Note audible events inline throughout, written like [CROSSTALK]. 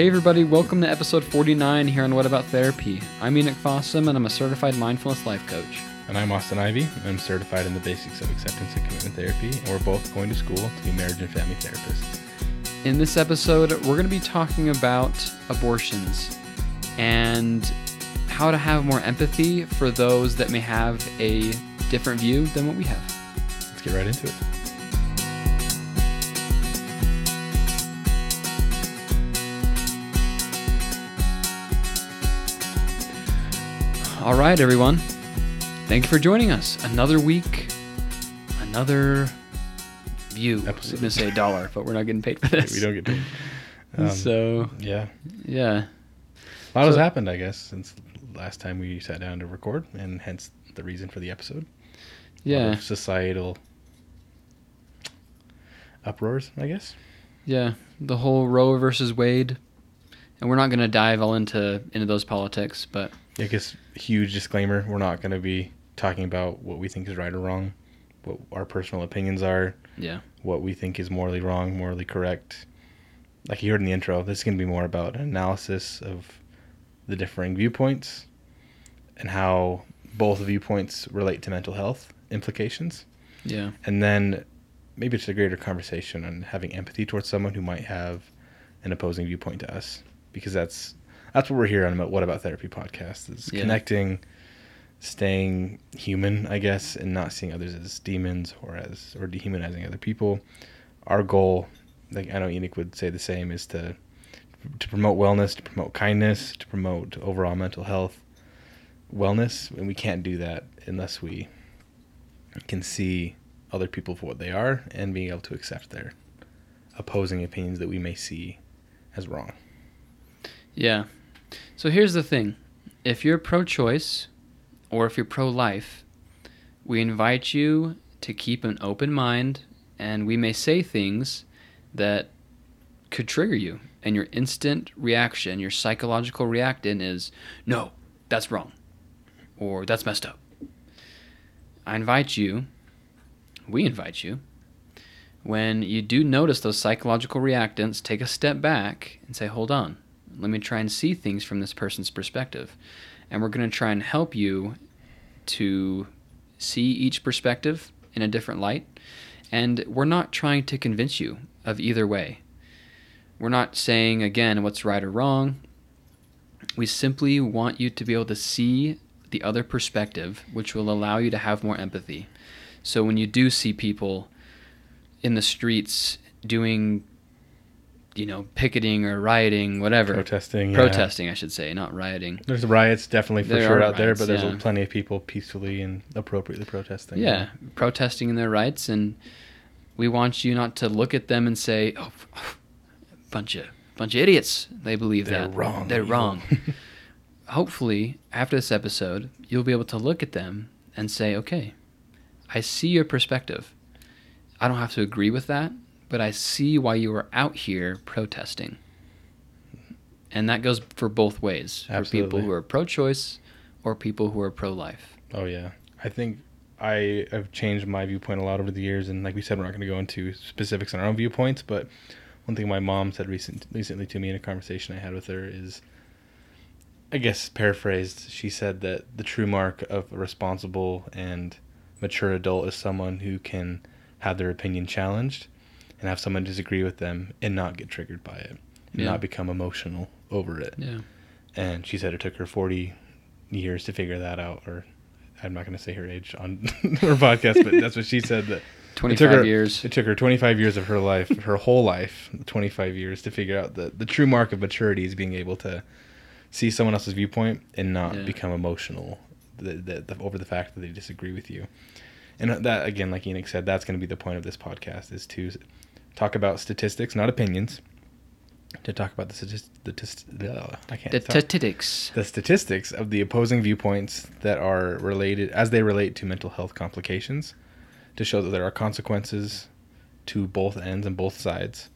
Hey, everybody, welcome to episode 49 here on What About Therapy. I'm Enoch Fossum, and I'm a certified mindfulness life coach. And I'm Austin Ivy. I'm certified in the basics of acceptance and commitment therapy, and we're both going to school to be marriage and family therapists. In this episode, we're going to be talking about abortions and how to have more empathy for those that may have a different view than what we have. Let's get right into it. All right, everyone. Thank you for joining us. Another week, another view. I was going to say dollar, but we're not getting paid for this. We don't get paid. [LAUGHS] Um, so, yeah, yeah. a lot has happened, I guess, since last time we sat down to record, and hence the reason for the episode. Yeah. societal uproars, I guess. Yeah. The whole Roe versus Wade. And we're not going to dive all into into those politics, but I guess huge disclaimer: we're not going to be talking about what we think is right or wrong, what our personal opinions are, yeah. what we think is morally wrong, morally correct. Like you heard in the intro, this is going to be more about an analysis of the differing viewpoints and how both viewpoints relate to mental health implications. Yeah. And then maybe it's a greater conversation on having empathy towards someone who might have an opposing viewpoint to us because that's that's what we're here on what about therapy podcast is Yeah. connecting staying human i guess and not seeing others as demons or as or dehumanizing other people our goal like i know enoch would say the same is to to promote wellness to promote kindness to promote overall mental health wellness and we can't do that unless we can see other people for what they are and being able to accept their opposing opinions that we may see as wrong. Yeah. So here's the thing if you're pro choice or if you're pro life, we invite you to keep an open mind and we may say things that could trigger you. And your instant reaction, your psychological reaction is, no, that's wrong. Or that's messed up. I invite you, we invite you, when you do notice those psychological reactants, take a step back and say, hold on, let me try and see things from this person's perspective. And we're going to try and help you to see each perspective in a different light. And we're not trying to convince you of either way. We're not saying, again, what's right or wrong. We simply want you to be able to see the other perspective, which will allow you to have more empathy. So when you do see people in the streets doing, you know, picketing or rioting, whatever, Protesting. yeah. protesting, I should say, not rioting. There's riots definitely for There sure out there, but there's yeah. plenty of people peacefully and appropriately protesting. Yeah, protesting in their rights, and we want you not to look at them and say, "Oh, [SIGHS] bunch of bunch of idiots." They believe They're that wrong. They're evil. [LAUGHS] wrong. Hopefully, after this episode, you'll be able to look at them and say, "Okay, I see your perspective. I don't have to agree with that, but I see why you are out here protesting." And that goes for both ways for people who are pro-choice or people who are pro-life. Oh yeah, I think I have changed my viewpoint a lot over the years, and like we said, we're not going to go into specifics on our own viewpoints. But one thing my mom said recent, recently to me in a conversation I had with her is, I guess paraphrased, she said that the true mark of a responsible and mature adult is someone who can have their opinion challenged and have someone disagree with them and not get triggered by it, and Yeah. not become emotional over it Yeah. and she said it took her 40 years to figure that out or i'm not going to say her age on [LAUGHS] her podcast but that's what she said that [LAUGHS] 25 her- years. it took her 25 years of her life her whole life 25 years to figure out that the true mark of maturity is being able to see someone else's viewpoint and not Yeah. become emotional the, the, the, over the fact that they disagree with you and that again like enoch said that's going to be the point of this podcast is to talk about statistics not opinions to talk about the statistics the, tis- ugh, I can't The talk statistics. the statistics of the opposing viewpoints that are related as they relate to mental health complications to show that there are consequences to both ends and both sides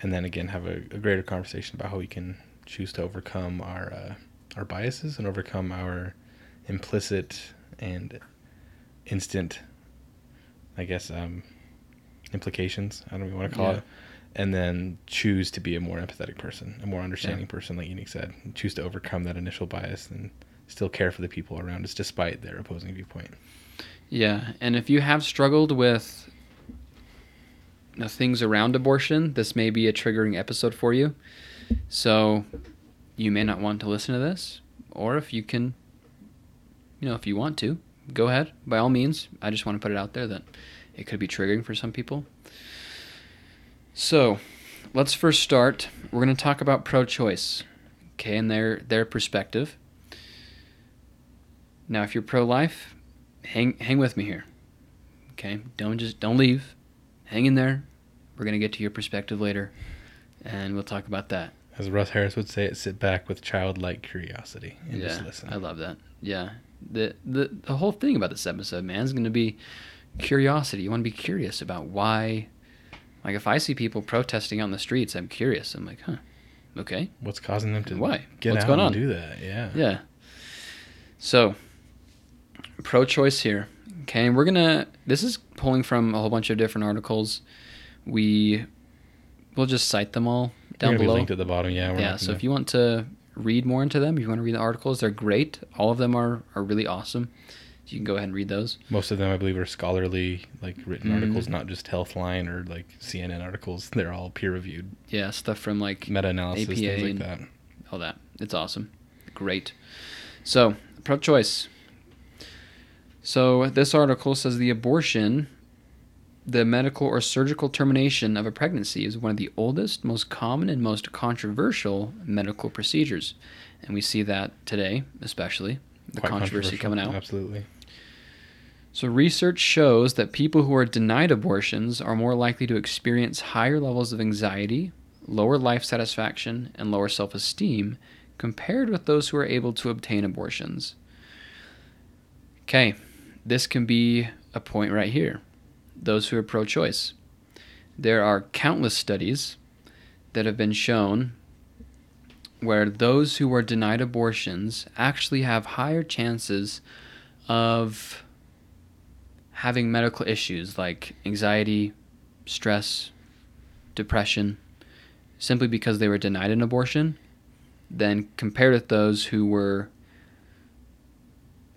and then again have a, a greater conversation about how we can choose to overcome our uh, our biases and overcome our implicit and instant i guess um implications i don't even want to call Yeah. it and then choose to be a more empathetic person, a more understanding person, like Enoch said, and choose to overcome that initial bias and still care for the people around us despite their opposing viewpoint. Yeah, and if you have struggled with the things around abortion, this may be a triggering episode for you. So you may not want to listen to this, or if you can, you know, if you want to, go ahead by all means. I just want to put it out there that it could be triggering for some people. So let's first start. We're going to talk about pro-choice, okay, and their their perspective. Now, if you're pro-life, hang hang with me here. Okay, don't just don't leave. Hang in there. We're gonna get to your perspective later, and we'll talk about that. As Russ Harris would say, it sit back with childlike curiosity and yeah, just listen. I love that. Yeah, the the the whole thing about this episode, man, is gonna be curiosity. You want to be curious about why. Like if I see people protesting on the streets, I'm curious. I'm like, huh, okay, What's causing them to why? get What's out going and on? do that? Yeah. Yeah. So, pro choice here. Okay, and we're gonna. This is pulling from a whole bunch of different articles. We we'll just cite them all down gonna be below. linked at the bottom. Yeah. Yeah. So if you want to read more into them, if you want to read the articles, they're great. All of them are are really awesome. You can go ahead and read those. most of them, I believe, are scholarly, like written Mhm. articles, not just Healthline or like CNN articles. They're all peer reviewed, Yeah, stuff from like meta-analysis, APA things like that. all that. It's awesome. Great. So, pro choice. So, this article says the abortion, the medical or surgical termination of a pregnancy, is one of the oldest, most common, and most controversial medical procedures. And we see that today, especially the Quite controversy coming out. Absolutely. So, research shows that people who are denied abortions are more likely to experience higher levels of anxiety, lower life satisfaction, and lower self esteem compared with those who are able to obtain abortions. Okay, this can be a point right here. Those who are pro choice. There are countless studies that have been shown where those who are denied abortions actually have higher chances of having medical issues like anxiety, stress, depression, simply because they were denied an abortion, then compared with those who were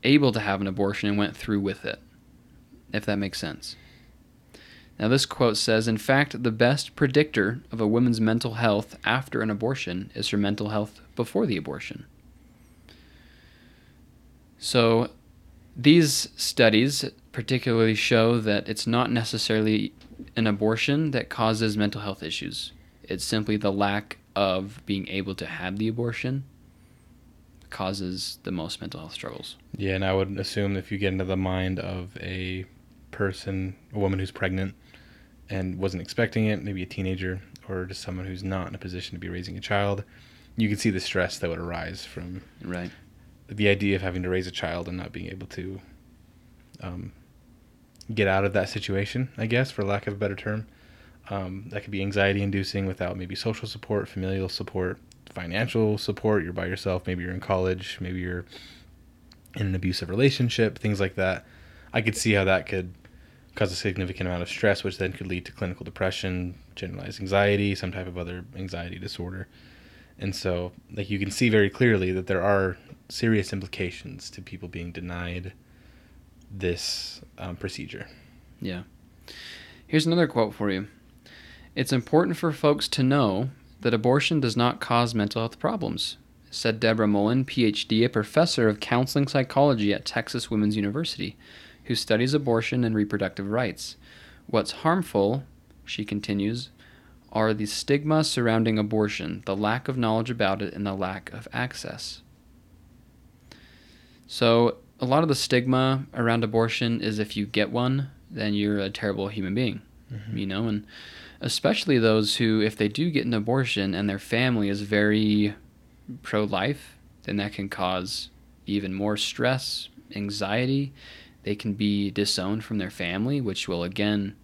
able to have an abortion and went through with it, if that makes sense. Now, this quote says In fact, the best predictor of a woman's mental health after an abortion is her mental health before the abortion. So, these studies particularly show that it's not necessarily an abortion that causes mental health issues. It's simply the lack of being able to have the abortion causes the most mental health struggles. Yeah, and I would assume if you get into the mind of a person, a woman who's pregnant and wasn't expecting it, maybe a teenager or just someone who's not in a position to be raising a child, you can see the stress that would arise from Right. the idea of having to raise a child and not being able to um, get out of that situation, I guess, for lack of a better term. Um, that could be anxiety inducing without maybe social support, familial support, financial support. You're by yourself. Maybe you're in college. Maybe you're in an abusive relationship, things like that. I could see how that could cause a significant amount of stress, which then could lead to clinical depression, generalized anxiety, some type of other anxiety disorder. And so, like, you can see very clearly that there are serious implications to people being denied this um, procedure. Yeah. Here's another quote for you. It's important for folks to know that abortion does not cause mental health problems, said Deborah Mollen, PhD, a professor of counseling psychology at Texas Women's University, who studies abortion and reproductive rights. What's harmful, she continues, are the stigma surrounding abortion, the lack of knowledge about it, and the lack of access. So, a lot of the stigma around abortion is if you get one, then you're a terrible human being, mm-hmm. you know, and especially those who, if they do get an abortion and their family is very pro life, then that can cause even more stress, anxiety. They can be disowned from their family, which will again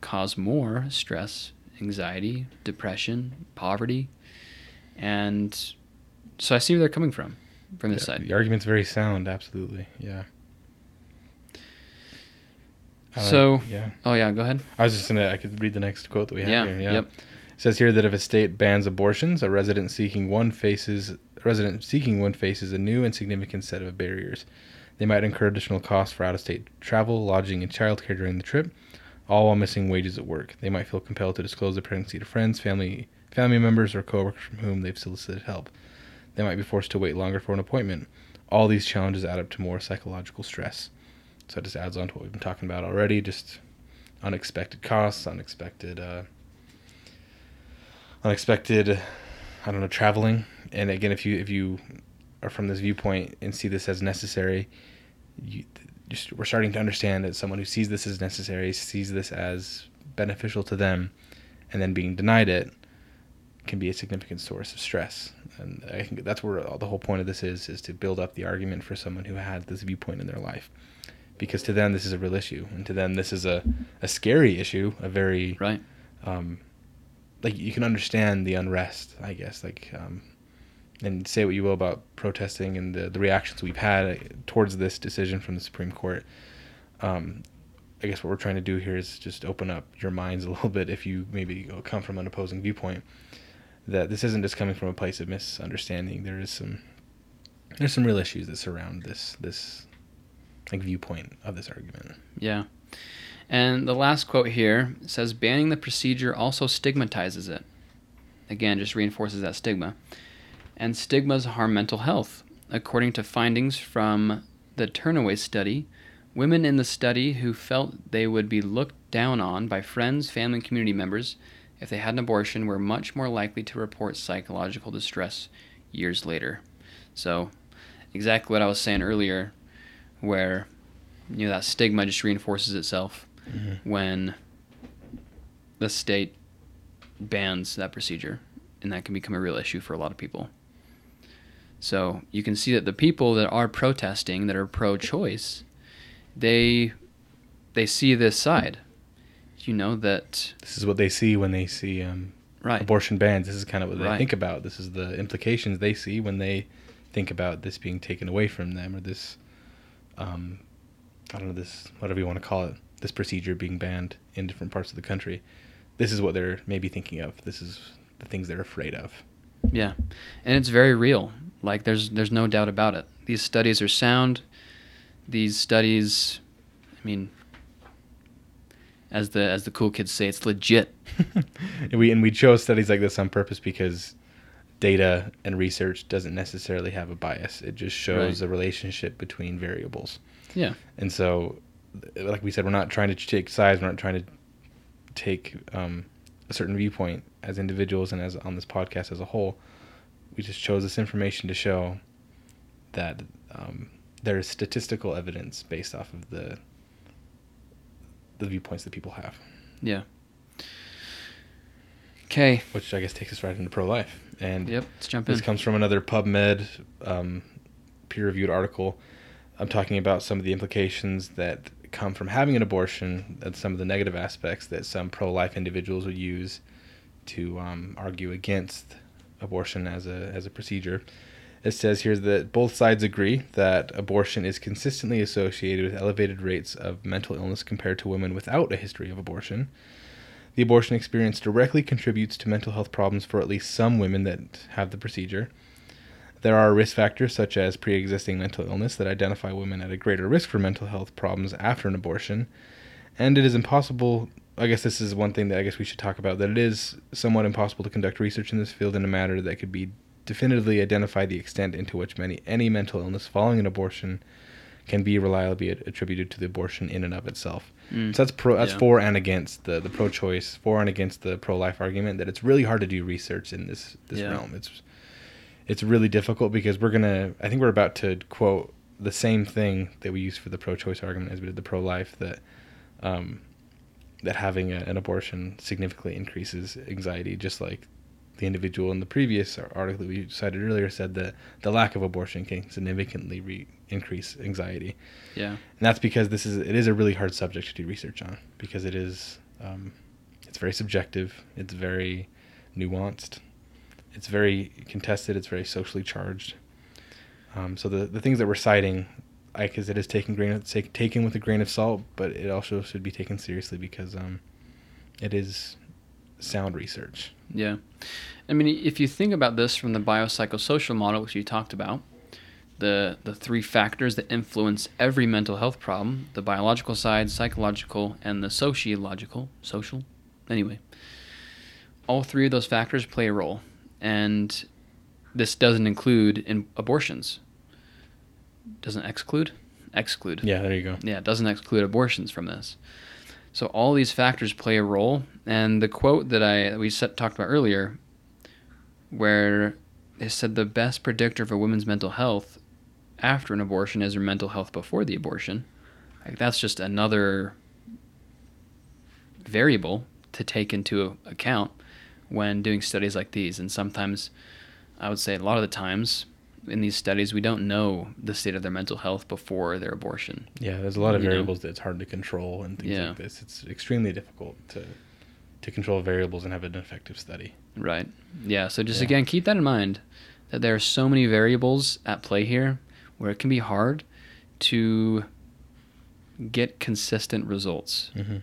cause more stress, anxiety, depression, poverty. And so I see where they're coming from, from this Yeah, side. The argument's very sound, absolutely. Yeah. Uh, So- yeah, Oh yeah, go ahead. I was just gonna. I could read the next quote that we have Yeah. here. Yeah. Yep. It says here that if a state bans abortions, a resident seeking one faces a resident seeking one faces a new and significant set of barriers. They might incur additional costs for out-of-state travel, lodging, and childcare during the trip, all while missing wages at work. They might feel compelled to disclose their pregnancy to friends, family, family members, or coworkers from whom they've solicited help. They might be forced to wait longer for an appointment. All these challenges add up to more psychological stress. So it just adds on to what we've been talking about already. Just unexpected costs, unexpected, uh, unexpected, I don't know, traveling. And again, if you if you are from this viewpoint and see this as necessary, you just we're starting to understand that someone who sees this as necessary, sees this as beneficial to them, and then being denied it can be a significant source of stress. And I think that's where the whole point of this is is to build up the argument for someone who had this viewpoint in their life. Because to them this is a real issue, and to them this is a, a scary issue, a very Right. um, like you can understand the unrest, I guess. Like, um, and say what you will about protesting and the, the reactions we've had towards this decision from the Supreme Court. Um, I guess what we're trying to do here is just open up your minds a little bit if you maybe come from an opposing viewpoint. That this isn't just coming from a place of misunderstanding. There is some there's some real issues that surround this this like viewpoint of this argument. Yeah. And the last quote here says banning the procedure also stigmatizes it. Again, just reinforces that stigma. And stigmas harm mental health. According to findings from the Turnaway study, women in the study who felt they would be looked down on by friends, family, and community members if they had an abortion were much more likely to report psychological distress years later. So, exactly what I was saying earlier, where you know that stigma just reinforces itself mm-hmm. when the state bans that procedure and that can become a real issue for a lot of people. So you can see that the people that are protesting that are pro-choice they they see this side you know that This is what they see when they see um, right abortion bans. This is kind of what they Right. think about. This is the implications they see when they think about this being taken away from them or this, um, I don't know, this, whatever you want to call it, this procedure being banned in different parts of the country. This is what they're maybe thinking of. This is the things they're afraid of. Yeah, and it's very real. Like there's there's no doubt about it. These studies are sound. These studies, I mean, as the as the cool kids say, it's legit. and [LAUGHS] we and we chose studies like this on purpose because data and research doesn't necessarily have a bias. It just shows Right. a relationship between variables. Yeah. And so, like we said, we're not trying to take sides. We're not trying to take um, a certain viewpoint as individuals and as on this podcast as a whole. We just chose this information to show that um, there is statistical evidence based off of the the viewpoints that people have, Yeah. Okay. which I guess takes us right into pro life. And Yep. Let's jump in. This comes from another PubMed um, peer-reviewed article. I'm talking about some of the implications that come from having an abortion, and some of the negative aspects that some pro-life individuals would use to um, argue against abortion as a as a procedure. It says here that both sides agree that abortion is consistently associated with elevated rates of mental illness compared to women without a history of abortion. The abortion experience directly contributes to mental health problems for at least some women that have the procedure. There are risk factors such as pre existing mental illness that identify women at a greater risk for mental health problems after an abortion. And it is impossible, I guess this is one thing that I guess we should talk about, that it is somewhat impossible to conduct research in this field in a manner that could be definitively identify the extent into which many any mental illness following an abortion can be reliably attributed to the abortion in and of itself. Mm. So that's pro. That's Yeah. for and against the the pro-choice, for and against the pro-life argument. That it's really hard to do research in this this Yeah. realm. It's it's really difficult because we're gonna. I think we're about to quote the same thing that we used for the pro-choice argument as we did the pro-life. That um, that having a, an abortion significantly increases anxiety, just like the individual in the previous article that we cited earlier said that the lack of abortion can significantly re- increase anxiety Yeah. and that's because this is it is a really hard subject to do research on because it is um, it's very subjective it's very nuanced it's very contested it's very socially charged um, so the, the things that we're citing I because it is taken grain of, taken with a grain of salt, but it also should be taken seriously because um, it is sound research. Yeah. I mean, if you think about this from the biopsychosocial model, which you talked about, the, the three factors that influence every mental health problem the biological side, psychological, and the sociological, social. Anyway, all three of those factors play a role. And this doesn't include in abortions. Doesn't exclude? Exclude. Yeah, there you go. Yeah, it doesn't exclude abortions from this. So all these factors play a role, and the quote that I we set, talked about earlier, where they said the best predictor of a woman's mental health after an abortion is her mental health before the abortion. Like that's just another variable to take into account when doing studies like these. And sometimes, I would say a lot of the times, in these studies, we don't know the state of their mental health before their abortion. Yeah, there's a lot of You know? variables that it's hard to control and things Yeah. like this. It's extremely difficult to to control variables and have an effective study. Right. Yeah. So just Yeah. again, keep that in mind that there are so many variables at play here where it can be hard to get consistent results. Mm-hmm.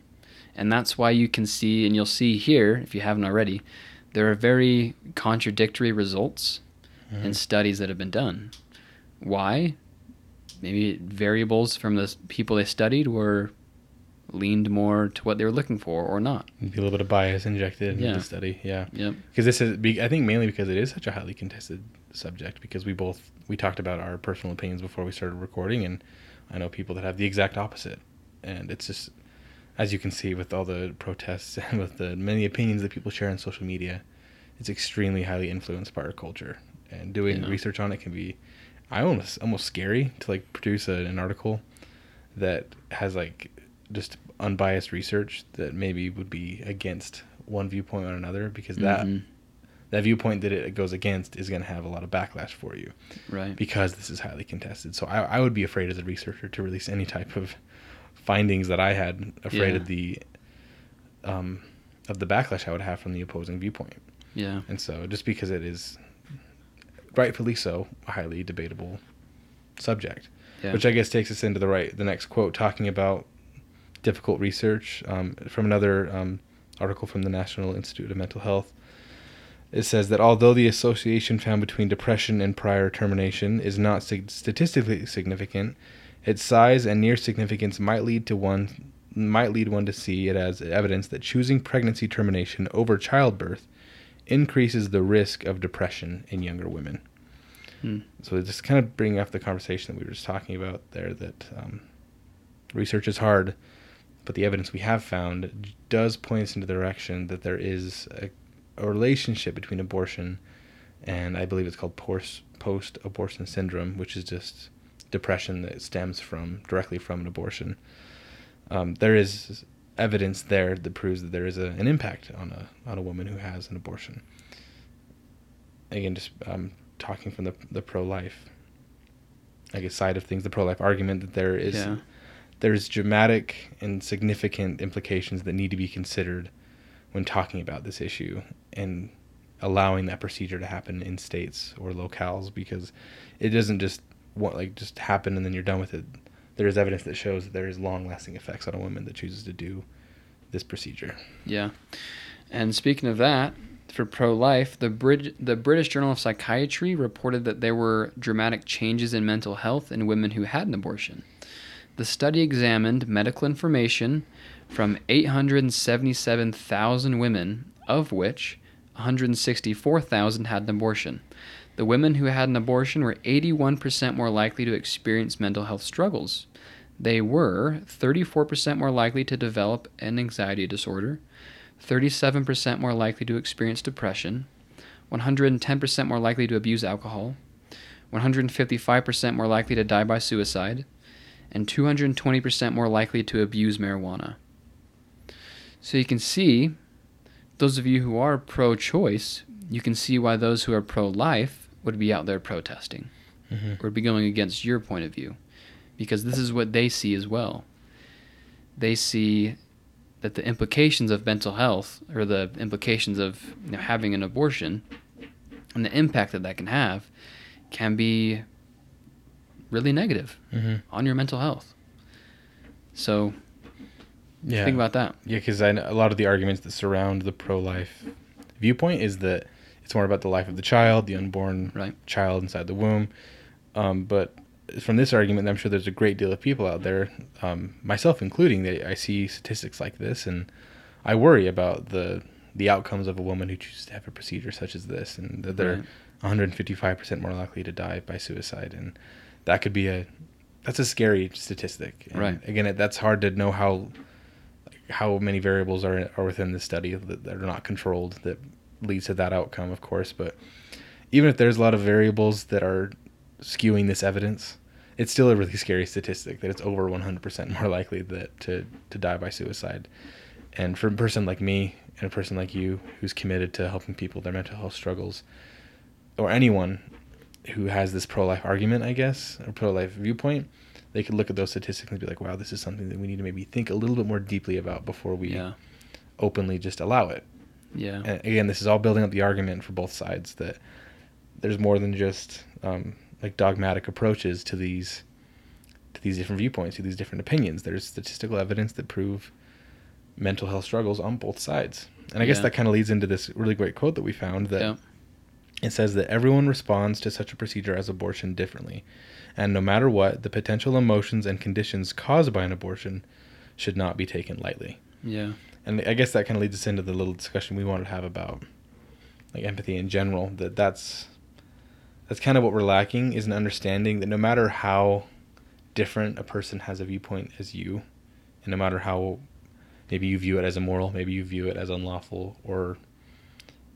And that's why you can see, and you'll see here, if you haven't already, there are very contradictory results Mm-hmm. in studies that have been done. Why? Maybe variables from the people they studied were leaned more to what they were looking for or not. Maybe a little bit of bias injected into Yeah. the study. Yeah. Yep. because this is i think mainly because it is such a highly contested subject because we both we talked about our personal opinions before we started recording and i know people that have the exact opposite and it's just as you can see with all the protests [LAUGHS] and with the many opinions that people share on social media it's extremely highly influenced by our culture and doing Yeah. research on it can be i almost almost scary to like produce a, an article that has like just unbiased research that maybe would be against one viewpoint or another because that Mhm. that viewpoint that it goes against is going to have a lot of backlash for you Right. because this is highly contested. So I, I would be afraid as a researcher to release any type of findings that I had, afraid Yeah. of the um, of the backlash I would have from the opposing viewpoint. Yeah. And so just because it is rightfully so a highly debatable subject, Yeah. which I guess takes us into the right the next quote talking about difficult research um, from another um, article from the National Institute of Mental Health. It says that although the association found between depression and prior termination is not sig- statistically significant, its size and near significance might lead to one might lead one to see it as evidence that choosing pregnancy termination over childbirth increases the risk of depression in younger women. Hmm. So just kind of bringing up the conversation that we were just talking about there, that um, research is hard, but the evidence we have found does point us into the direction that there is a, a relationship between abortion and I believe it's called post abortion syndrome, which is just depression that stems from directly from an abortion. Um, there is evidence there that proves that there is a, an impact on a on a woman who has an abortion. Again, just um, talking from the the pro life, I guess side of things, the pro life argument that there is Yeah. there's dramatic and significant implications that need to be considered when talking about this issue and allowing that procedure to happen in states or locales because it doesn't just want like just happen and then you're done with it. There is evidence that shows that there is long lasting effects on a woman that chooses to do this procedure. Yeah. And speaking of that, for pro life, the, the British Journal of Psychiatry reported that there were dramatic changes in mental health in women who had an abortion. The study examined medical information from 877,000 women, of which 164,000 had an abortion. The women who had an abortion were 81% more likely to experience mental health struggles. They were 34% more likely to develop an anxiety disorder, 37% more likely to experience depression, 110% more likely to abuse alcohol, 155% more likely to die by suicide, and 220% more likely to abuse marijuana. So you can see, those of you who are pro choice, you can see why those who are pro life would be out there protesting Mm-hmm. or be going against your point of view because this is what they see as well. They see that the implications of mental health or the implications of you know, having an abortion and the impact that that can have can be really negative hmm on your mental health. So Yeah. think about that. Yeah, because a lot of the arguments that surround the pro-life viewpoint is that it's more about the life of the child, the unborn Right. child inside the womb. Um, but from this argument, I'm sure there's a great deal of people out there, um, myself including, that I see statistics like this, and I worry about the the outcomes of a woman who chooses to have a procedure such as this, and that they're Right. 155% more likely to die by suicide, and that could be a that's a scary statistic. And Right. Again, that's hard to know how how many variables are are within the study that, that are not controlled that leads to that outcome, of course. But even if there's a lot of variables that are skewing this evidence, it's still a really scary statistic that it's over 100% more [LAUGHS] likely that to to die by suicide. And for a person like me and a person like you who's committed to helping people their mental health struggles, or anyone who has this pro-life argument, I guess, or pro-life viewpoint, they could look at those statistics and be like, "Wow, this is something that we need to maybe think a little bit more deeply about before we Yeah. openly just allow it." Yeah. And again, this is all building up the argument for both sides that there's more than just um, like dogmatic approaches to these to these different viewpoints, to these different opinions. There's statistical evidence that prove mental health struggles on both sides. And I guess Yeah. that kind of leads into this really great quote that we found that Yeah. it says that everyone responds to such a procedure as abortion differently. And no matter what, the potential emotions and conditions caused by an abortion should not be taken lightly. Yeah. And I guess that kind of leads us into the little discussion we wanted to have about like empathy in general. That that's that's kind of what we're lacking is an understanding that no matter how different a person has a viewpoint as you, and no matter how maybe you view it as immoral, maybe you view it as unlawful, or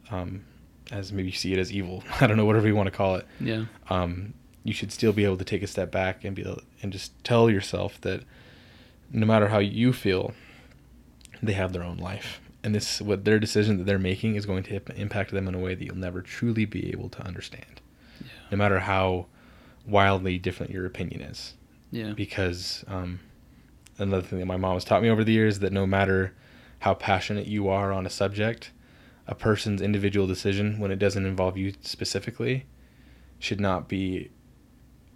um, as maybe you see it as evil. [LAUGHS] I don't know, whatever you want to call it. Yeah. Um, you should still be able to take a step back and be able, and just tell yourself that no matter how you feel, they have their own life, and this what their decision that they're making is going to impact them in a way that you'll never truly be able to understand. No matter how wildly different your opinion is. Yeah. Because um, another thing that my mom has taught me over the years is that no matter how passionate you are on a subject, a person's individual decision when it doesn't involve you specifically should not be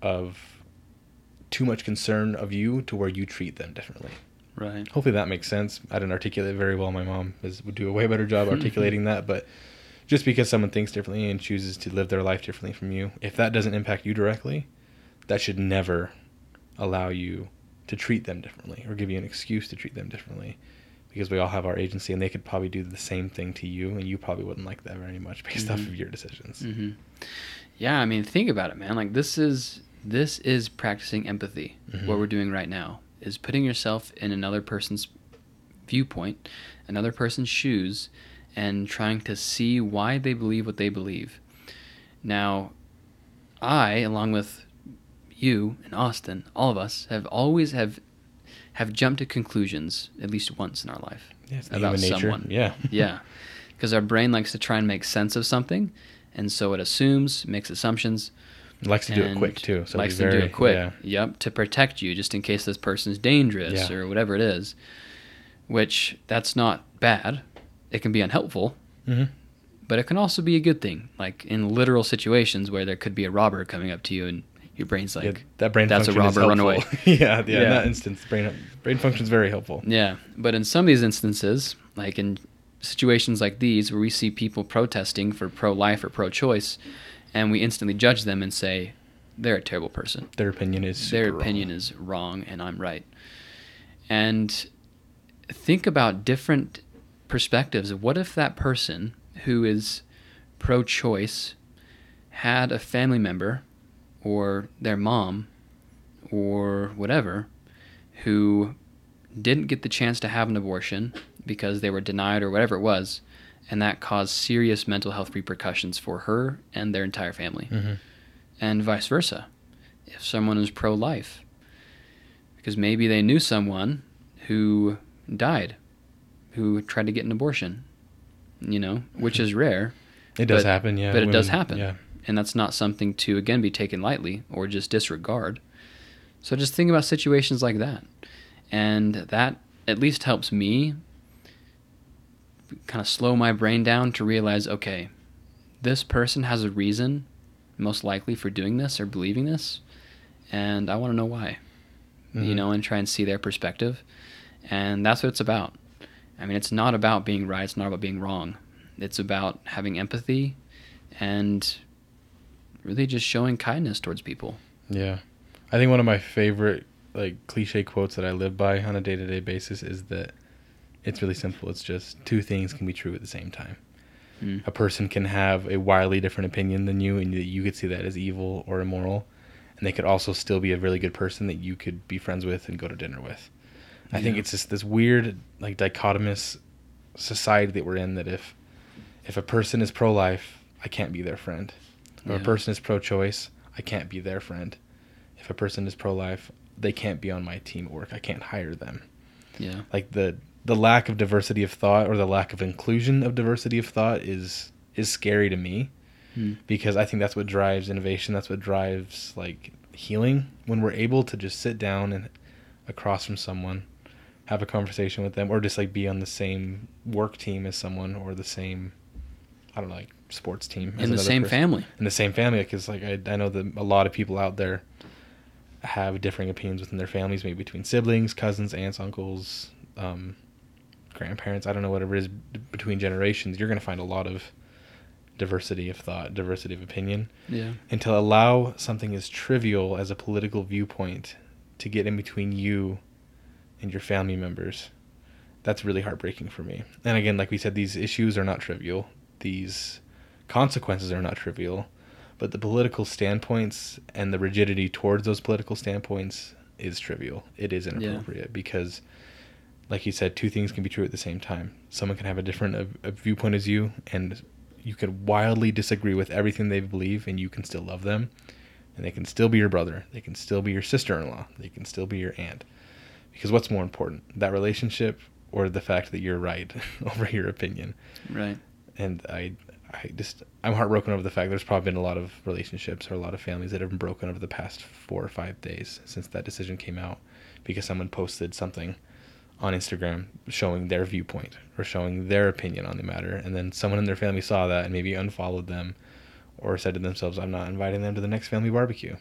of too much concern of you to where you treat them differently. Right. Hopefully that makes sense. I didn't articulate it very well. My mom is, would do a way better job [LAUGHS] articulating that, but just because someone thinks differently and chooses to live their life differently from you, if that doesn't impact you directly, that should never allow you to treat them differently or give you an excuse to treat them differently because we all have our agency and they could probably do the same thing to you and you probably wouldn't like that very much based off Mhm. of your decisions. hmm Yeah, I mean, think about it, man. Like this is this is practicing empathy. Mhm. What we're doing right now is putting yourself in another person's viewpoint, another person's shoes, and trying to see why they believe what they believe. Now, I, along with you and Austin, all of us have always have have jumped to conclusions at least once in our life Yeah, about someone. Yeah. [LAUGHS] yeah, because our brain likes to try and make sense of something, and so it assumes, makes assumptions. It likes to do it quick too. So likes be to do it quick. Yeah. Yep, to protect you, just in case this person's dangerous Yeah. or whatever it is. Which that's not bad. It can be unhelpful, hmm but it can also be a good thing. Like in literal situations where there could be a robber coming up to you, and your brain's like, yeah, that brain that's a robber, run helpful. yeah, [LAUGHS] yeah, Yeah. In that instance, brain brain function is very helpful. Yeah, but in some of these instances, like in situations like these where we see people protesting for pro-life or pro-choice, and we instantly judge them and say they're a terrible person. Their opinion is Their opinion wrong. is wrong and I'm right. And think about different perspectives. Of what if that person who is pro-choice had a family member or their mom or whatever who didn't get the chance to have an abortion because they were denied or whatever it was, and that caused serious mental health repercussions for her and their entire family, Mhm. and vice versa. If someone is pro life, because maybe they knew someone who died, who tried to get an abortion, you know, which is rare, [LAUGHS] It does but- happen, yeah. but it does happen. Yeah. and that's not something to again be taken lightly or just disregard. So just think about situations like that. And that at least helps me kind of slow my brain down to realize okay, this person has a reason most likely for doing this or believing this and I want to know why. You Mhm. know, and try and see their perspective. And that's what it's about. I mean, it's not about being right, it's not about being wrong. It's about having empathy and really just showing kindness towards people. Yeah. I think one of my favorite like cliche quotes that I live by on a day-to-day basis is that it's really simple. It's just two things can be true at the same time. Mm. A person can have a wildly different opinion than you and you could see that as evil or immoral, and they could also still be a really good person that you could be friends with and go to dinner with. I think it's just this weird like dichotomous society that we're in that if if a person is pro-life, I can't be their friend. Or a person is pro-choice, I can't be their friend. If a person is pro-life, they can't be on my team at work. I can't hire them. Yeah. Like the the lack of diversity of thought or the lack of inclusion of diversity of thought is is scary to me Mm. because I think that's what drives innovation. That's what drives like healing when we're able to just sit down and across from someone, have a conversation with them, or just like be on the same work team as someone or the same, I don't know, like sports team In the same person. family. In the same family, because like I, I know that a lot of people out there have differing opinions within their families, maybe between siblings, cousins, aunts, uncles, um, grandparents. I don't know whatever it is between generations. You're gonna find a lot of diversity of thought, diversity of opinion Yeah. and to allow something as trivial as a political viewpoint to get in between you and your family members that's really heartbreaking for me. And again like we said these issues are not trivial. These consequences are not trivial. But the political standpoints and the rigidity towards those political standpoints is trivial. It is inappropriate because like you said two things can be true at the same time. Someone can have a different uh, uh, viewpoint as you and you could wildly disagree with everything they believe and you can still love them. And they can still be your brother. They can still be your sister-in-law. They can still be your aunt because what's more important that relationship or the fact that you're right [LAUGHS] over your opinion Right. and i i just i'm heartbroken over the fact there's probably been a lot of relationships or a lot of families that have been broken over the past four or five days since that decision came out because someone posted something on Instagram showing their viewpoint or showing their opinion on the matter, and then someone in their family saw that and maybe unfollowed them, or said to themselves, "I'm not inviting them to the next family barbecue."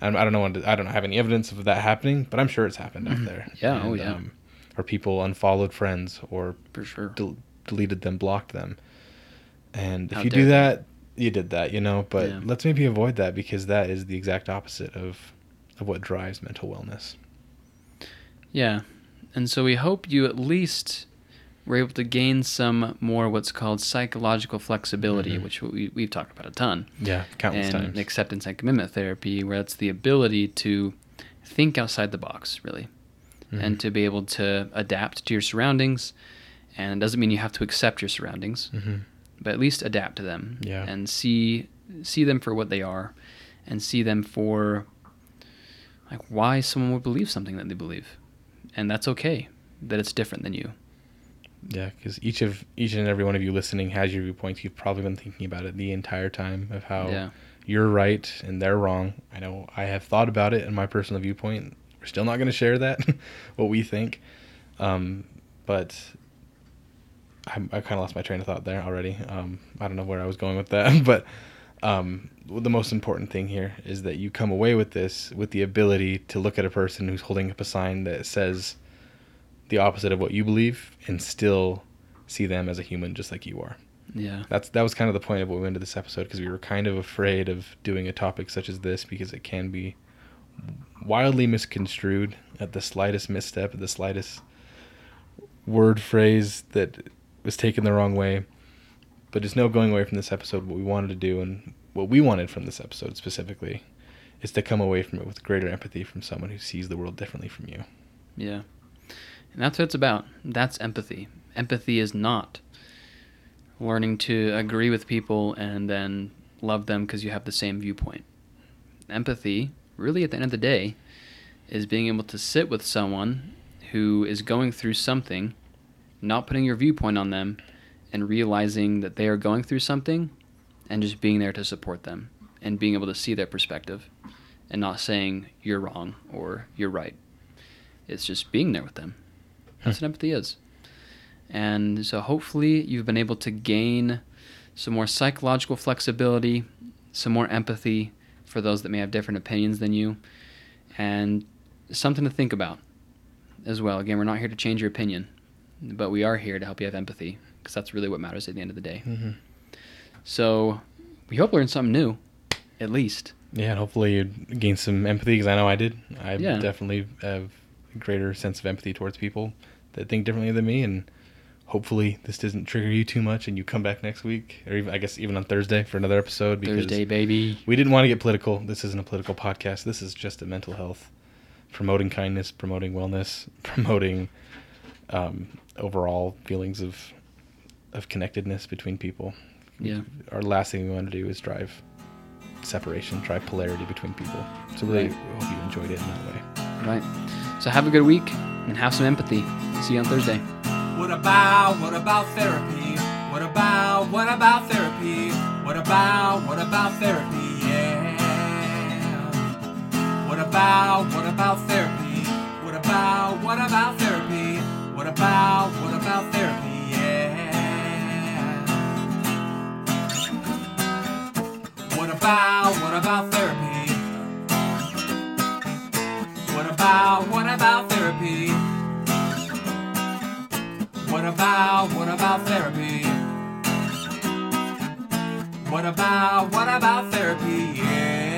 And I don't know. I don't have any evidence of that happening, but I'm sure it's happened out Mhm. there. Yeah, oh yeah. um, or people unfollowed friends or For sure. del- deleted them, blocked them. And if How you do that, you did that, you know. But Yeah. let's maybe avoid that because that is the exact opposite of of what drives mental wellness. Yeah. And so we hope you at least were able to gain some more what's called psychological flexibility, Mhm. which we, we've talked about a ton. Yeah, countless and times. acceptance and commitment therapy, where it's the ability to think outside the box, really, Mhm. and to be able to adapt to your surroundings. And it doesn't mean you have to accept your surroundings, Mhm. but at least adapt to them Yeah. and see see them for what they are, and see them for like why someone would believe something that they believe, and that's okay that it's different than you. Yeah, because each of each and every one of you listening has your viewpoints. You've probably been thinking about it the entire time of how Yeah. you're right and they're wrong. I know I have thought about it in my personal viewpoint. We're still not going to share that, [LAUGHS] what we think. Um, but I, I kind of lost my train of thought there already. Um, I don't know where I was going with that, [LAUGHS] but um, the most important thing here is that you come away with this with the ability to look at a person who's holding up a sign that says the opposite of what you believe and still see them as a human just like you are. Yeah. That's that was kind of the point of what we went into this episode because we were kind of afraid of doing a topic such as this because it can be wildly misconstrued at the slightest misstep, at the slightest word phrase that was taken the wrong way. But there's no going away from this episode. What we wanted to do and what we wanted from this episode specifically is to come away from it with greater empathy from someone who sees the world differently from you. Yeah. And that's what it's about. That's empathy. Empathy is not learning to agree with people and then love them because you have the same viewpoint. Empathy, really at the end of the day, is being able to sit with someone who is going through something, not putting your viewpoint on them, and realizing that they are going through something and just being there to support them and being able to see their perspective and not saying you're wrong or you're right. It's just being there with them. That's what empathy is. And so hopefully you've been able to gain some more psychological flexibility, some more empathy for those that may have different opinions than you. and something to think about as well. Again, we're not here to change your opinion, but we are here to help you have empathy because that's really what matters at the end of the day. Mhm. So we hope you learned something new, at least. Yeah, and hopefully you gain some empathy because I know I did. I Yeah. definitely have a greater sense of empathy towards people that think differently than me, and hopefully this doesn't trigger you too much, and you come back next week, or even I guess even on Thursday for another episode. Because Thursday, baby. we didn't want to get political. This isn't a political podcast. This is just a mental health, promoting kindness, promoting wellness, [LAUGHS] promoting um, overall feelings of of connectedness between people. Yeah. Our last thing we want to do is drive separation, drive polarity between people. So really Right. hope you enjoyed it in that way. Right. So have a good week and have some empathy. See you on Thursday. What about, what about therapy? What about, what about therapy? What about, what about therapy? Yeah. What about, what about therapy? What about, what about therapy? What about, what about therapy? What about, what about therapy? What about, what about therapy? What about, what about therapy? What about, what about therapy? Yeah.